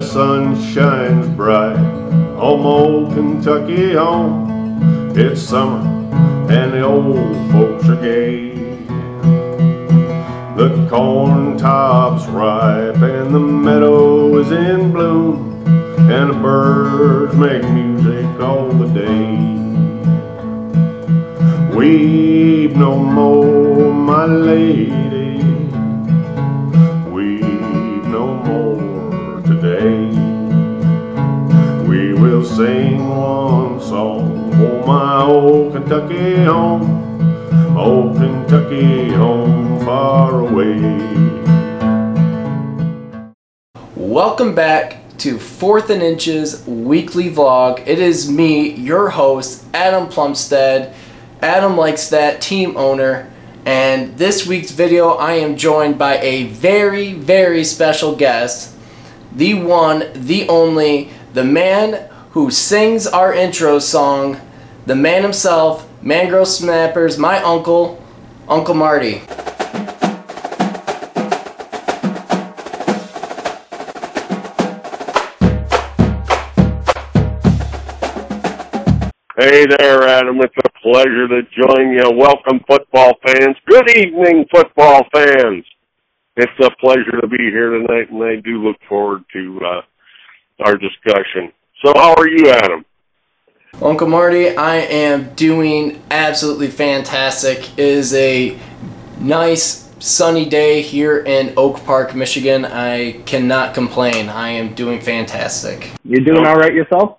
the sun shines bright. Home old Kentucky home. It's summer and the old folks are gay. The corn top's ripe and the meadow is in bloom. And the birds make music all the day. Weep no more, my lady. Sing one song for my old Kentucky home, old Kentucky home far away. Welcome back to Fourth and Inches weekly vlog. It is me, your host, Adam Plumstead. Adam likes that team owner. And this week's video, I am joined by a very, very special guest. The one, the only, the man who sings our intro song, the man himself, Mangrove Snappers, my uncle, Uncle Marty. Hey there, Adam. It's a pleasure to join you. Welcome, football fans. Good evening, football fans. It's a pleasure to be here tonight, and I do look forward to uh, our discussion. So, how are you, Adam? Uncle Marty, I am doing absolutely fantastic. It is a nice sunny day here in Oak Park, Michigan. I cannot complain. I am doing fantastic. You doing all right yourself?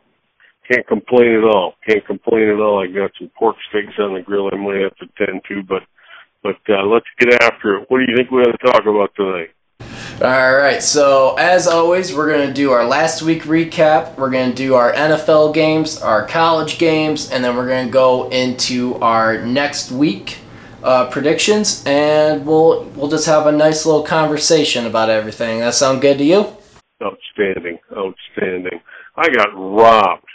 Can't complain at all. Can't complain at all. I got some pork steaks on the grill I might have to tend to, but but uh, let's get after it. What do you think we ought to talk about tonight? All right, so as always, we're going to do our last week recap. We're going to do our NFL games, our college games, and then we're going to go into our next week uh, predictions, and we'll we'll just have a nice little conversation about everything. That sound good to you? Outstanding, outstanding. I got robbed.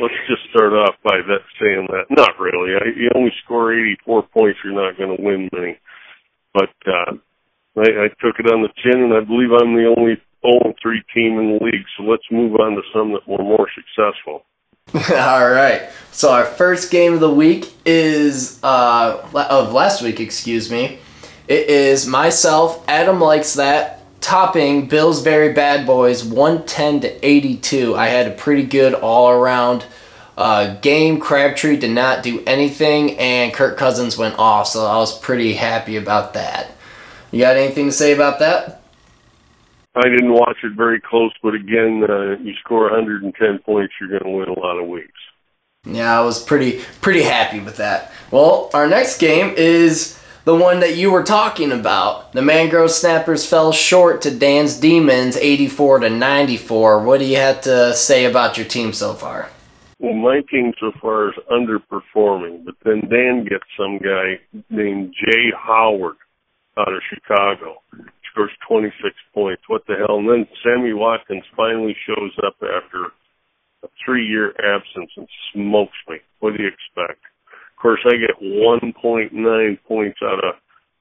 Let's just start off by that saying that. Not really. I, you only score 84 points, you're not going to win many. But uh, I, I took it on the chin, and I believe I'm the only 0-3 team in the league. So let's move on to some that were more successful. All right. So our first game of the week is uh, of last week, excuse me. It is myself. Adam likes that topping Bills Very Bad Boys 110 to 82. I had a pretty good all around uh, game. Crabtree did not do anything, and Kirk Cousins went off, so I was pretty happy about that. You got anything to say about that? I didn't watch it very close, but again, uh, you score 110 points, you're going to win a lot of weeks. Yeah, I was pretty pretty happy with that. Well, our next game is the one that you were talking about. The Mangrove Snappers fell short to Dan's Demons 84 to 94. What do you have to say about your team so far? Well, my team so far is underperforming, but then Dan gets some guy named Jay Howard out of Chicago. Scores 26 points. What the hell? And then Sammy Watkins finally shows up after a three-year absence and smokes me. What do you expect? Of course, I get 1.9 points out of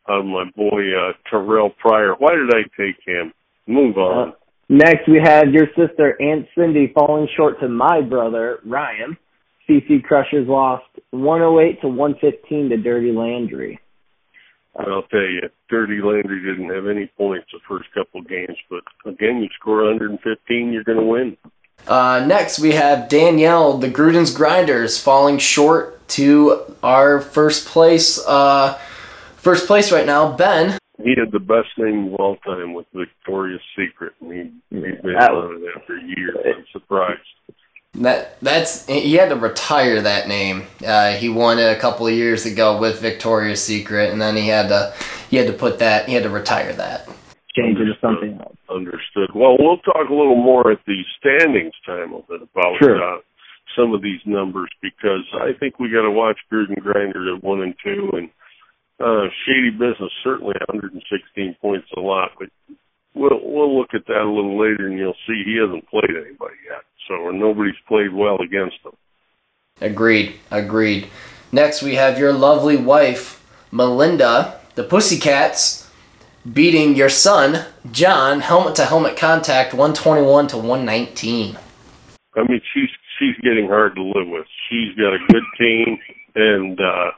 out of my boy uh, Terrelle Pryor. Why did I take him? Move on. Uh, next, we have your sister Aunt Cindy falling short to my brother Ryan. CC Crushers lost 108 to 115 to Dirty Landry. I'll tell you, Dirty Landry didn't have any points the first couple games, but again, you score 115, you're going to win. Uh, next, we have Danielle, the Gruden's Grinders, falling short to our first place. Uh, first place right now, Ben. He had the best name of all time with Victoria's Secret, and he, he's been on it after years. I'm surprised. That that's he had to retire that name. Uh, he won it a couple of years ago with Victoria's Secret, and then he had to he had to put that he had to retire that. Change it to something else. Understood. Well, we'll talk a little more at the standings time of it about Sure. uh, some of these numbers because I think we got to watch Gruden Grinder at one and two, and uh, Shady Business certainly 116 points a lot, but we'll we'll look at that a little later, and you'll see he hasn't played anybody yet, so nobody's played well against them. Agreed. Agreed. Next, we have your lovely wife, Melinda, the Pussycats, beating your son, John, helmet to helmet contact 121 to 119. I mean, she's she's getting hard to live with. She's got a good team, and uh,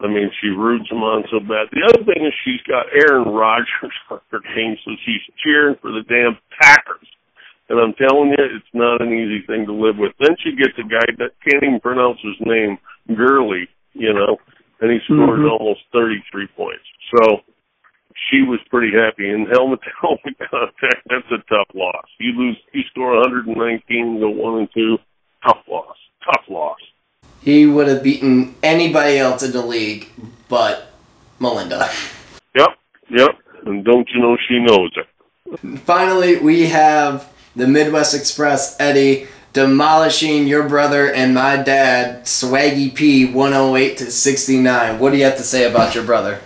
I mean, she roots them on so bad. The other thing is she's got Aaron Rodgers on her team, so she's cheering for the damn Packers. And I'm telling you, it's not an easy thing to live with. Then she gets a guy that can't even pronounce his name, Gurley, you know, and he scores mm-hmm. almost 33 points. So she was pretty happy. And helmet to helmet contact, that's a tough loss. You lose, you score 119, go one and two, tough loss, tough loss. He would have beaten anybody else in the league, but Melinda. Yep, yep. And don't you know she knows it. Finally, we have the Midwest Express Eddie demolishing your brother and my dad, Swaggy P, 108 to 69. What do you have to say about your brother?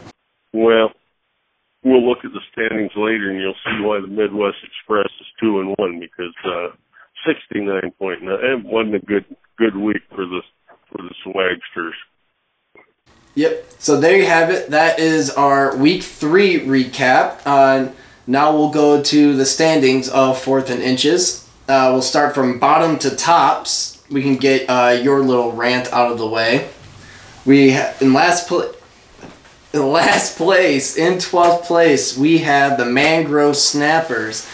Well, we'll look at the standings later, and you'll see why the Midwest Express is two and one because uh, sixty nine point nine. Wasn't a good good week for the for the Swagsters. Yep. So there you have it. That is our week three recap. Uh, now we'll go to the standings of fourth and inches. Uh, we'll start from bottom to tops. We can get uh, your little rant out of the way. We ha- in last place in last place, in 12th place, we have the Mangrove Snappers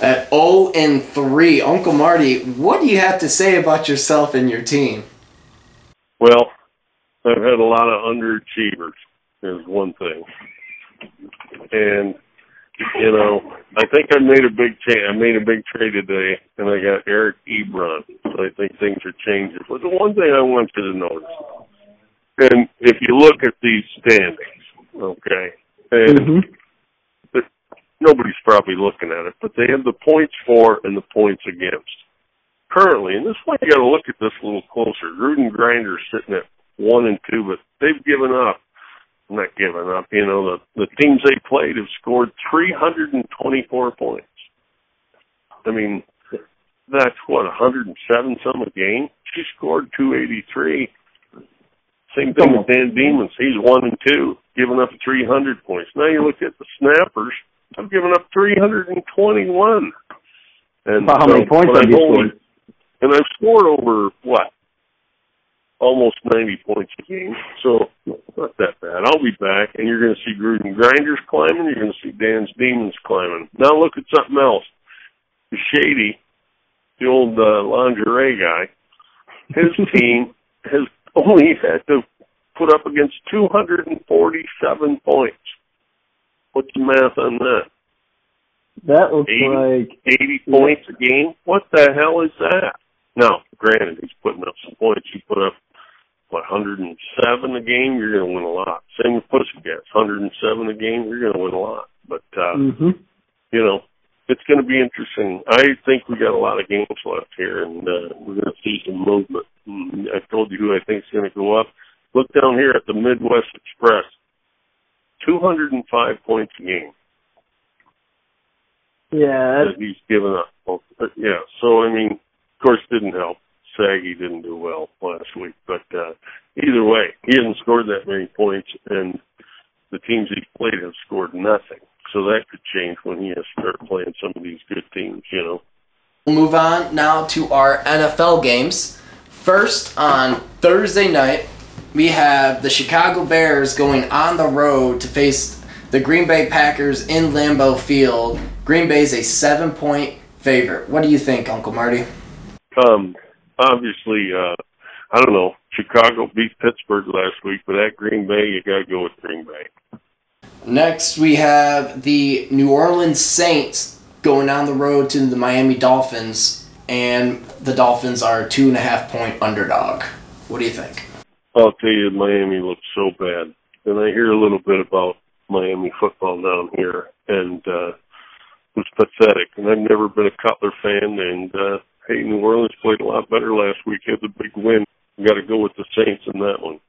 at 0 and 3. Uncle Marty, what do you have to say about yourself and your team? Well, I've had a lot of underachievers, is one thing. And, you know, I think I made a big change. I made a big trade today, and I got Eric Ebron. So I think things are changing. But the one thing I want you to notice, and if you look at these standings, Okay. And mm-hmm. nobody's probably looking at it, but they have the points for and the points against. Currently, and this is why you got to look at this a little closer. Gruden Grinder's sitting at one and two, but they've given up. Not given up. You know, the the teams they played have scored 324 points. I mean, that's what 107 some a game. She scored 283. Same thing with Dan Demons. He's one and two, giving up 300 points. Now you look at the Snappers. I've given up 321. And how so, many points have you scored? And I've scored over what? Almost 90 points a game. So not that bad. I'll be back, and you're going to see Gruden Grinders climbing. You're going to see Dan's Demons climbing. Now look at something else. The Shady, the old uh, lingerie guy, his team has only had to put up against 247 points. What's the math on that? That looks 80, like 80 points a game. What the hell is that? Now, granted, he's putting up some points. He put up 107 a game. You're going to win a lot. Same with Pussycats, 107 a game. You're going to win a lot. But uh, mm-hmm. you know, it's going to be interesting. I think we got a lot of games left here, and uh, we're going to see some movement. I told you who I think is going to go up. Look down here at the Midwest Express, 205 points a game. Yeah, that he's given up. Well, yeah, so I mean, of course, didn't help. Saggy didn't do well last week, but uh, either way, he hasn't scored that many points, and the teams he's played have scored nothing. So that could change when he has to start playing some of these good teams, you know. We'll move on now to our NFL games. First, on Thursday night, we have the Chicago Bears going on the road to face the Green Bay Packers in Lambeau Field. Green Bay is a seven point favorite. What do you think, Uncle Marty? Um, obviously, uh, I don't know. Chicago beat Pittsburgh last week, but at Green Bay, you got to go with Green Bay. Next, we have the New Orleans Saints going on the road to the Miami Dolphins, and the Dolphins are a two and a half point underdog. What do you think? I'll tell you, Miami looks so bad, and I hear a little bit about Miami football down here, and uh, it was pathetic. And I've never been a Cutler fan, and uh, hey, New Orleans played a lot better last week. Had the big win. Got to go with the Saints in that one.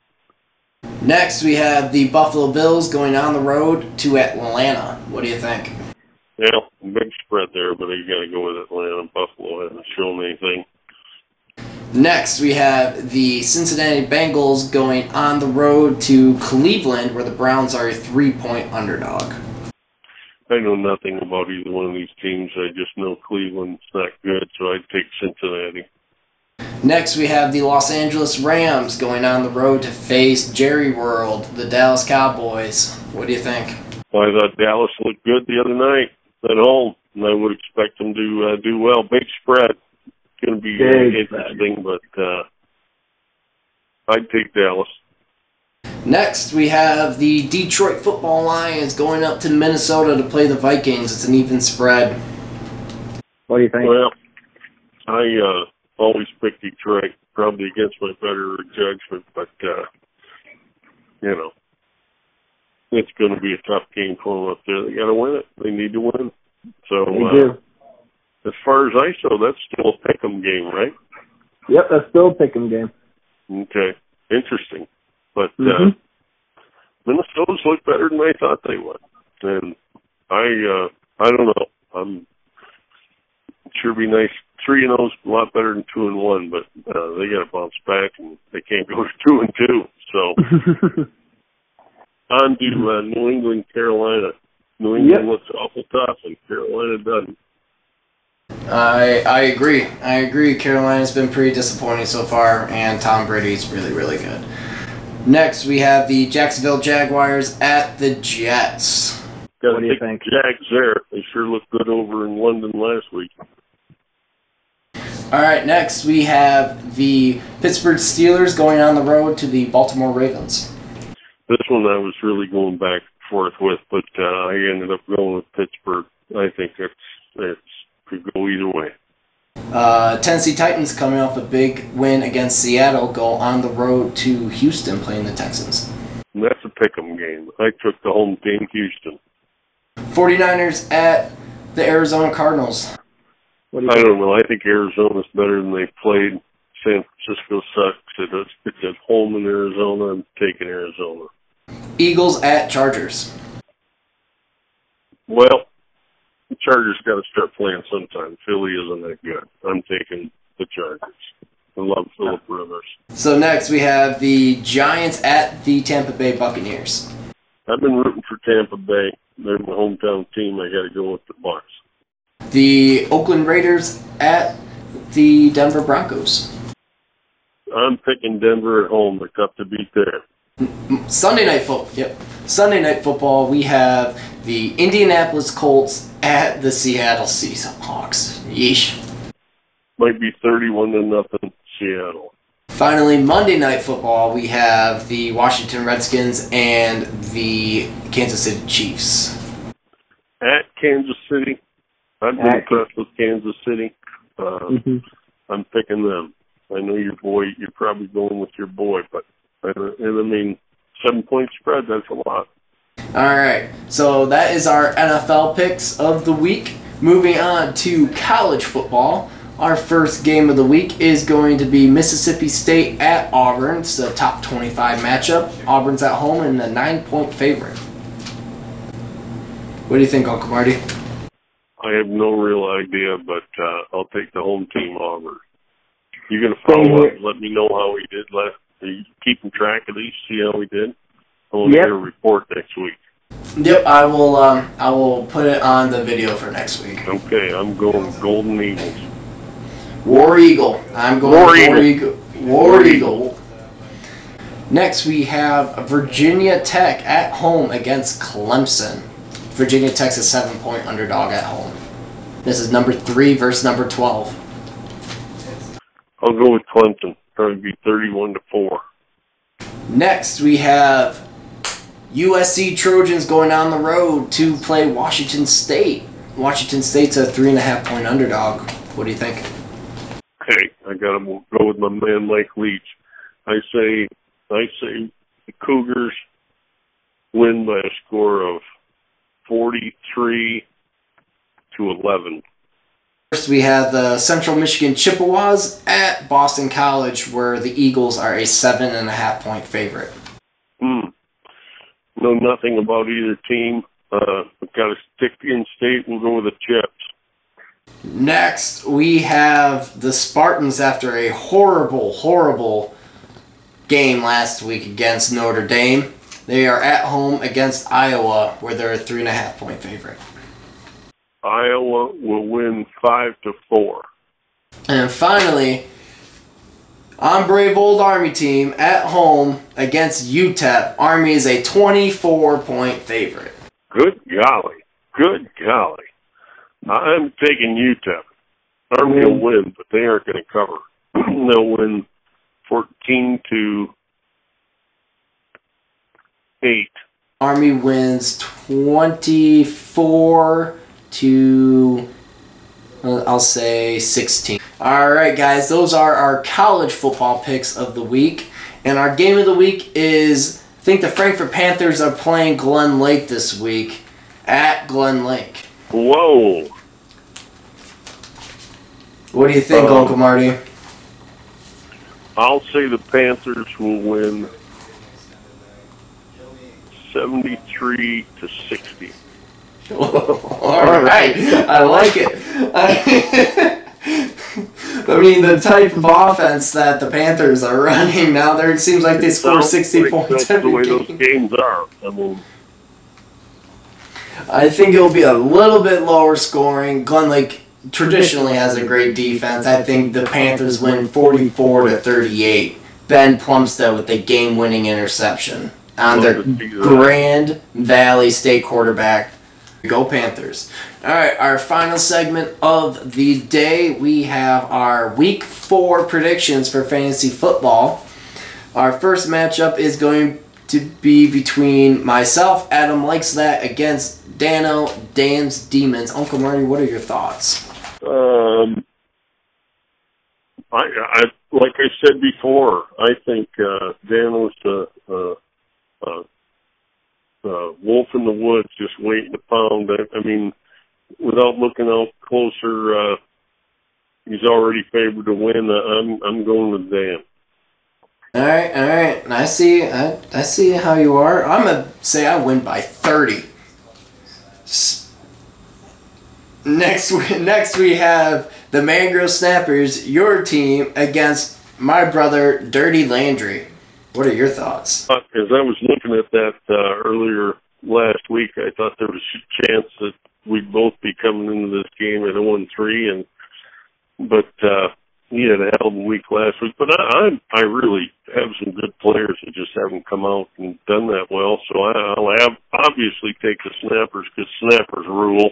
Next, we have the Buffalo Bills going on the road to Atlanta. What do you think? Yeah, big spread there, but you got to go with Atlanta. Buffalo hasn't shown anything. Next, we have the Cincinnati Bengals going on the road to Cleveland, where the Browns are a three-point underdog. I know nothing about either one of these teams. I just know Cleveland's not good, so I'd take Cincinnati. Next, we have the Los Angeles Rams going on the road to face Jerry World, the Dallas Cowboys. What do you think? Well, I thought Dallas looked good the other night at home, and I would expect them to uh, do well. Big spread. It's going to be uh, Big interesting, but uh, I'd take Dallas. Next, we have the Detroit Football Lions going up to Minnesota to play the Vikings. It's an even spread. What do you think? Well, I uh, always pick Detroit, probably against my better judgment, but uh, you know, it's going to be a tough game for them up there. They got to win it. They need to win. So They uh, as far as I saw, that's still a pick'em game, right? Yep, that's still a pick'em game. Okay, interesting. But uh, Mhm. Minnesota's look better than I thought they would, and I uh, I don't know. I'm sure be nice. Three and O's a lot better than two and one, but uh, they got to bounce back, and they can't go to two and two. So on to uh, New England, Carolina. New England Yep. looks awful tough, and Carolina doesn't. I I agree. I agree. Carolina's been pretty disappointing so far, and Tom Brady's really really good. Next, we have the Jacksonville Jaguars at the Jets. Got What do you think? Jags there. They sure looked good over in London last week. All right, next we have the Pittsburgh Steelers going on the road to the Baltimore Ravens. This one I was really going back and forth with, but uh, I ended up going with Pittsburgh. I think it's it's could go either way. Uh, Tennessee Titans coming off a big win against Seattle go on the road to Houston playing the Texans. That's a pick'em game. I took the home team, Houston. 49ers at the Arizona Cardinals. What do you I think? don't know. I think Arizona's better than they played. San Francisco sucks. It is, it's at home in Arizona. I'm taking Arizona. Eagles at Chargers. Well, the Chargers got to start playing sometime. Philly isn't that good. I'm taking the Chargers. I love Philip Rivers. So next we have the Giants at the Tampa Bay Buccaneers. I've been rooting for Tampa Bay. They're my hometown team. I got to go with the Bucks. The Oakland Raiders at the Denver Broncos. I'm picking Denver at home. They're tough to beat there. Sunday night football. Yep. Sunday night football. We have the Indianapolis Colts at the Seattle Seahawks. Yeesh. Might be 31 to nothing Seattle. Finally, Monday night football. We have the Washington Redskins and the Kansas City Chiefs. At Kansas City, I've been At- impressed with Kansas City. Uh, Mhm. I'm picking them. I know your boy. You're probably going with your boy, but I, and I mean, seven point spread. That's a lot. All right. So that is our NFL picks of the week. Moving on to college football. Our first game of the week is going to be Mississippi State at Auburn. It's a top 25 matchup. Auburn's at home and a nine point favorite. What do you think, Uncle Marty? I have no real idea, but uh, I'll take the home team Auburn. You're gonna follow here. up. Let me know how he did last. Are you keeping track of these? See how we did. I want to Yep. hear a report next week. Yep, I will. Um, I will put it on the video for next week. Okay, I'm going Golden Eagles. War Eagle. I'm going War War Eagle. Eagle. War Eagle. Next, we have Virginia Tech at home against Clemson. Virginia Tech's a seven point underdog at home. This is number three versus number 12. I'll go with Clemson. Probably be 31 to four. Next, we have USC Trojans going on the road to play Washington State. Washington State's a three and a half point underdog. What do you think? Okay, I gotta go with my man Mike Leach. I say, I say, the Cougars win by a score of 43 to 11. First, we have the Central Michigan Chippewas at Boston College, where the Eagles are a seven and a half point favorite. Hmm. Know nothing about either team. Uh, got to stick in state and go with the Chips. Next, we have the Spartans after a horrible, horrible game last week against Notre Dame. They are at home against Iowa, where they're a three and a half point favorite. Iowa will win five to four. And finally, on Brave Old Army team at home against UTEP. Army is a 24 point favorite. Good golly. Good golly. I'm taking UTEP. Army will win, but they aren't going to cover. They'll win 14 to 8. Army wins 24 to, uh, I'll say 16. All right, guys, those are our college football picks of the week. And our game of the week is I think the Frankfort Panthers are playing Glen Lake this week at Glen Lake. Whoa. What do you think, Um, Uncle Marty? I'll say the Panthers will win 73 to 60. All right, I like it. I mean, the type of offense that the Panthers are running now, there it seems like they score Sounds 60 like points That's the way every those games are. I mean, I think it'll be a little bit lower scoring. Glen Lake traditionally has a great defense. I think the Panthers win 44 to 38. Ben Plumstead with the game-winning interception on their Love to see that. Grand Valley State quarterback. Go Panthers. All right, our final segment of the day, we have our week 4 predictions for fantasy football. Our first matchup is going to be between myself, Adam likes that, against Dano, Dan's Demons. Uncle Marty, what are your thoughts? Um, I, I like I said before, I think uh, Dan was a, a, a, a wolf in the woods, just waiting to pound. I, I mean, without looking out closer, uh, he's already favored to win. I'm I'm going with Dan. All right, all right. I see, I, I see how you are. I'm gonna say I win by thirty. Next, next we have the Mangrove Snappers, your team against my brother Dirty Landry. What are your thoughts? As I was looking at that uh, earlier last week, I thought there was a chance that we'd both be coming into this game at 0 and 3, and but uh, he had a hell of a week last week. But I, I I really have some good players that just haven't come out and done that well. So I, I'll have, obviously take the snappers because snappers rule.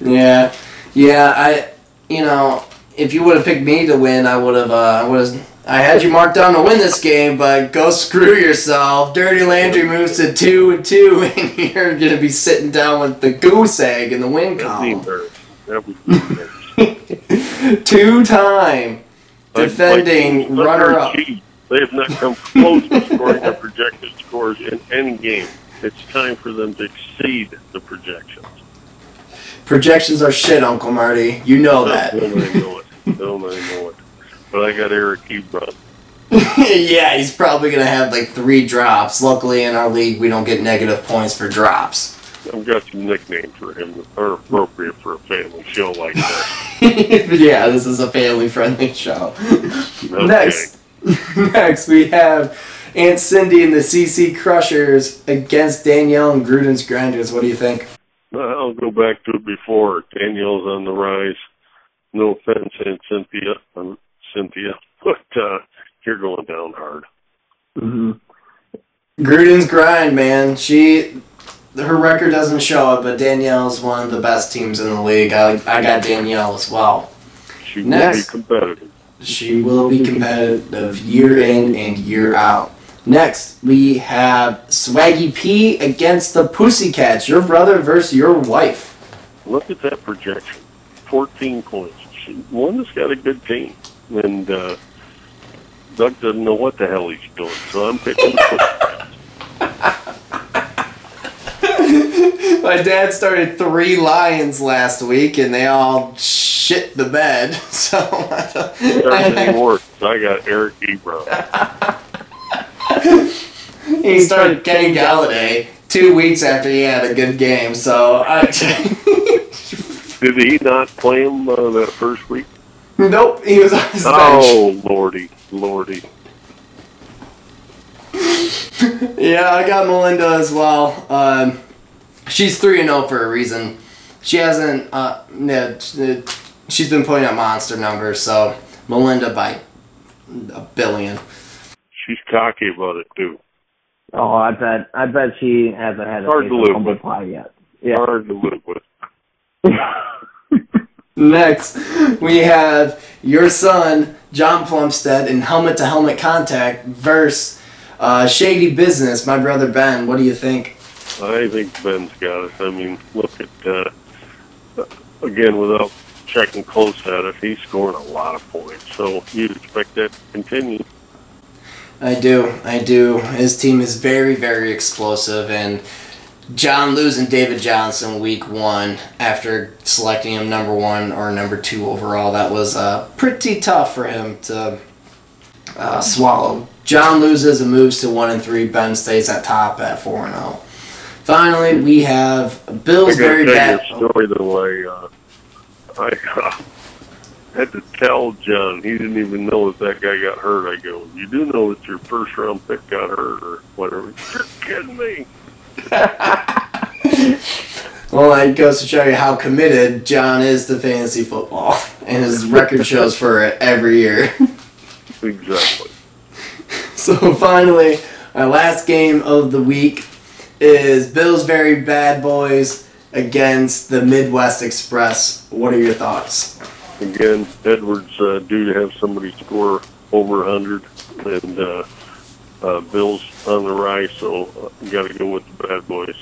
Yeah, yeah. I, you know, if you would have picked me to win, I would have. Uh, I was. I had you marked down to win this game, but go screw yourself. Dirty Landry moves to two and two, and you're gonna be sitting down with the goose egg in the win column. embarrassing. That would be. Two-time defending like runner-up. They have not come close to scoring their projected scores in any game. It's time for them to exceed the projections. Projections are shit, Uncle Marty. You know that. Don't I know it? Don't I know it? But I got Eric Ebron. yeah, he's probably gonna have like three drops. Luckily, in our league, we don't get negative points for drops. I've got some nicknames for him that are appropriate for a family show like that. yeah, this is a family-friendly show. Okay. Next, next we have Aunt Cindy and the CC Crushers against Danielle and Gruden's Grinders. What do you think? I'll go back to it before. Danielle's on the rise. No offense, Aunt Cynthia, um, Cynthia, but uh, you're going down hard. hmm Gruden's Grind, man. She, her record doesn't show it, but Danielle's one of the best teams in the league. I, I got Danielle as well. She will be competitive. She will be competitive year in and year out. Next, we have Swaggy P against the Pussycats. Your brother versus your wife. Look at that projection. 14 points. She, Wanda's got a good team. And uh, Doug doesn't know what the hell he's doing. So I'm picking the My dad started three lions last week, and they all shit the bed. So Everything works. I got Eric Ebron. he started Kenny Golladay two weeks after he had a good game. So I, Did he not play him uh, that first week? Nope, he was on his bench. Oh, lordy, lordy. yeah, I got Melinda as well. Um, she's three and zero for a reason. She hasn't. Uh, yeah, she's been putting up monster numbers. So Melinda by a billion. She's cocky about it too. Oh, I bet. I bet she hasn't had a Hard to live with. pie yet. Yeah. Hard to live with. Next, we have your son, John Plumstead, in helmet to helmet contact versus uh, Shady Business, my brother Ben. What do you think? I think Ben's got it. I mean, look at, uh, again, without checking close at it, he's scoring a lot of points. So you'd expect that to continue. I do. I do. His team is very, very explosive, and John losing David Johnson week one after selecting him number one or number two overall, that was uh, pretty tough for him to uh, swallow. John loses and moves to one and three. Ben stays at top at four and zero. Finally, we have Bill's very bad. story though. I uh, I uh, had to tell John. He didn't even know that that guy got hurt. I go, you do know that your first round pick got hurt or whatever. You're kidding me. well, that goes to show you how committed John is to fantasy football, and his record shows for it every year. exactly. So finally, our last game of the week is Bills Very Bad Boys against the Midwest Express. What are your thoughts? Again, Edwards uh, due to have somebody score over 100, and uh, uh, Bills on the rise, so uh, got to go with the bad boys.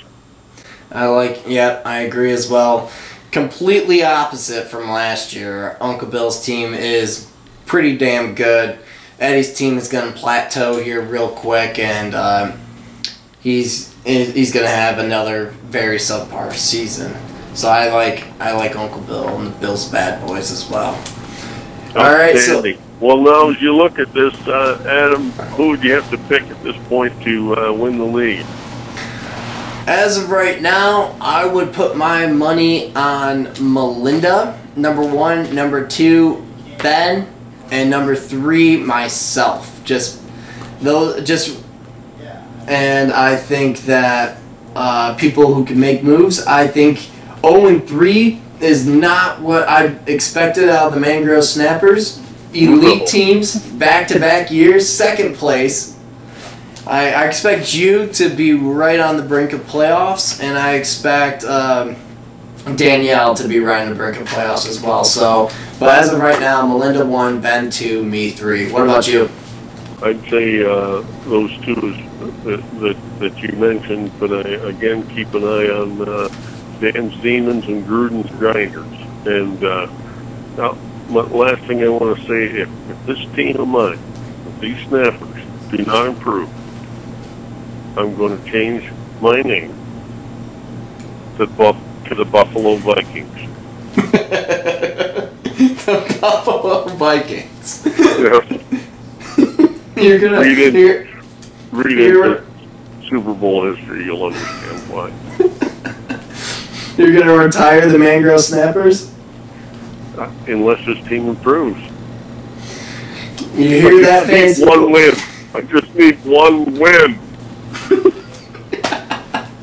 I like, yeah, I agree as well. Completely opposite from last year. Uncle Bill's team is pretty damn good. Eddie's team is going to plateau here real quick, and uh, he's he's going to have another very subpar season. So I like I like Uncle Bill and the Bills bad boys as well. All right, so well, now as you look at this, uh, Adam, who would you have to pick at this point to uh, win the league? As of right now, I would put my money on Melinda, number one, number two, Ben, and number three, myself. Just those, just, and I think that uh, people who can make moves. I think 0 and 3 is not what I expected out of the Mangrove Snappers elite teams back to back years, second place. I, I, expect you to be right on the brink of playoffs, and I expect um, Danielle to be right on the brink of playoffs as well. So, but as of right now, Melinda one, Ben two, me three. What about you? I'd say uh, those two that, that, that you mentioned, but I, again keep an eye on uh, Dan's Demons and Gruden's Grinders. And uh, now, last thing I want to say, if, if this team of mine, if these snappers do not improve, I'm going to change my name to, Buff, to the Buffalo Vikings. the Buffalo Vikings. Yeah. you're gonna read it. You're, read you're, Super Bowl history. You'll understand why. you're gonna retire the Mangrove Snappers unless this team improves. You hear that, fancy? One win. I just need one win.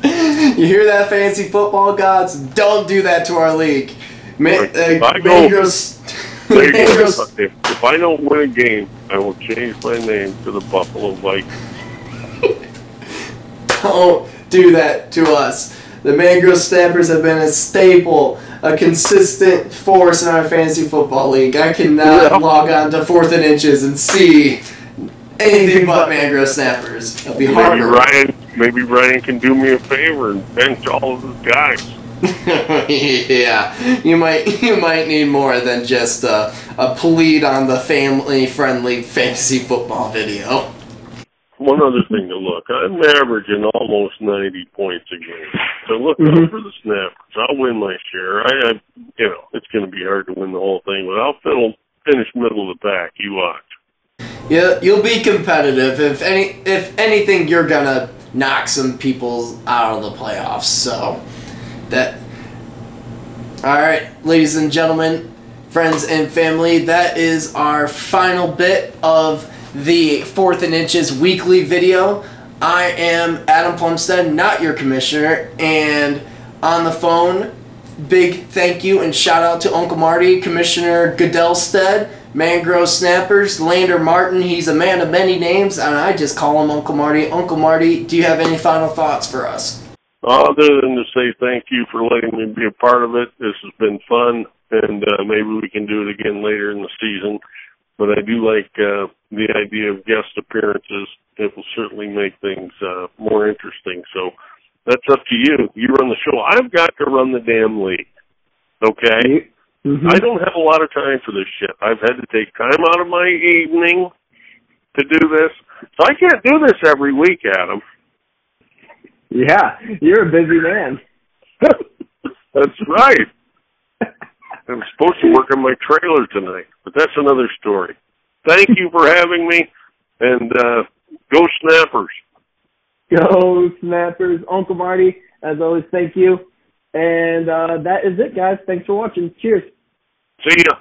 you hear that, fancy football gods? Don't do that to our league. Man, uh, if, I go, if, if I don't win a game, I will change my name to the Buffalo Vikings. don't do that to us. The Mangrove Snappers have been a staple a consistent force in our fantasy football league. I cannot yeah. log on to fourth and inches and see anything but mangrove snappers. It'll be maybe Ryan, maybe Ryan can do me a favor and bench all of his guys. yeah, you might you might need more than just a, a plead on the family friendly fantasy football video one other thing to look. I'm averaging almost 90 points a game. So look mm-hmm. out for the snappers. I'll win my share. I, I you know, it's going to be hard to win the whole thing, but I'll fiddle, finish middle of the pack. You watch. Yeah, you'll be competitive. If any, if anything, you're gonna knock some people out of the playoffs. So that. All right, ladies and gentlemen, friends and family, that is our final bit of the Fourth and Inches weekly video. I am Adam Plumstead, not your commissioner, and on the phone, big thank you and shout out to Uncle Marty, Commissioner Goodellstead, Mangrove Snappers, Lander Martin. He's a man of many names, and I just call him Uncle Marty. Uncle Marty, do you have any final thoughts for us? Other than to say thank you for letting me be a part of it. This has been fun, and uh, maybe we can do it again later in the season. But I do like uh, the idea of guest appearances. It will certainly make things uh, more interesting. So that's up to you. You run the show. I've got to run the damn league. Okay? Mm-hmm. I don't have a lot of time for this shit. I've had to take time out of my evening to do this. So I can't do this every week, Adam. Yeah, you're a busy man. That's right. I'm supposed to work on my trailer tonight, but that's another story. Thank you for having me, and uh, go Snappers. Go Snappers. Uncle Marty, as always, thank you. And uh, that is it, guys. Thanks for watching. Cheers. See ya.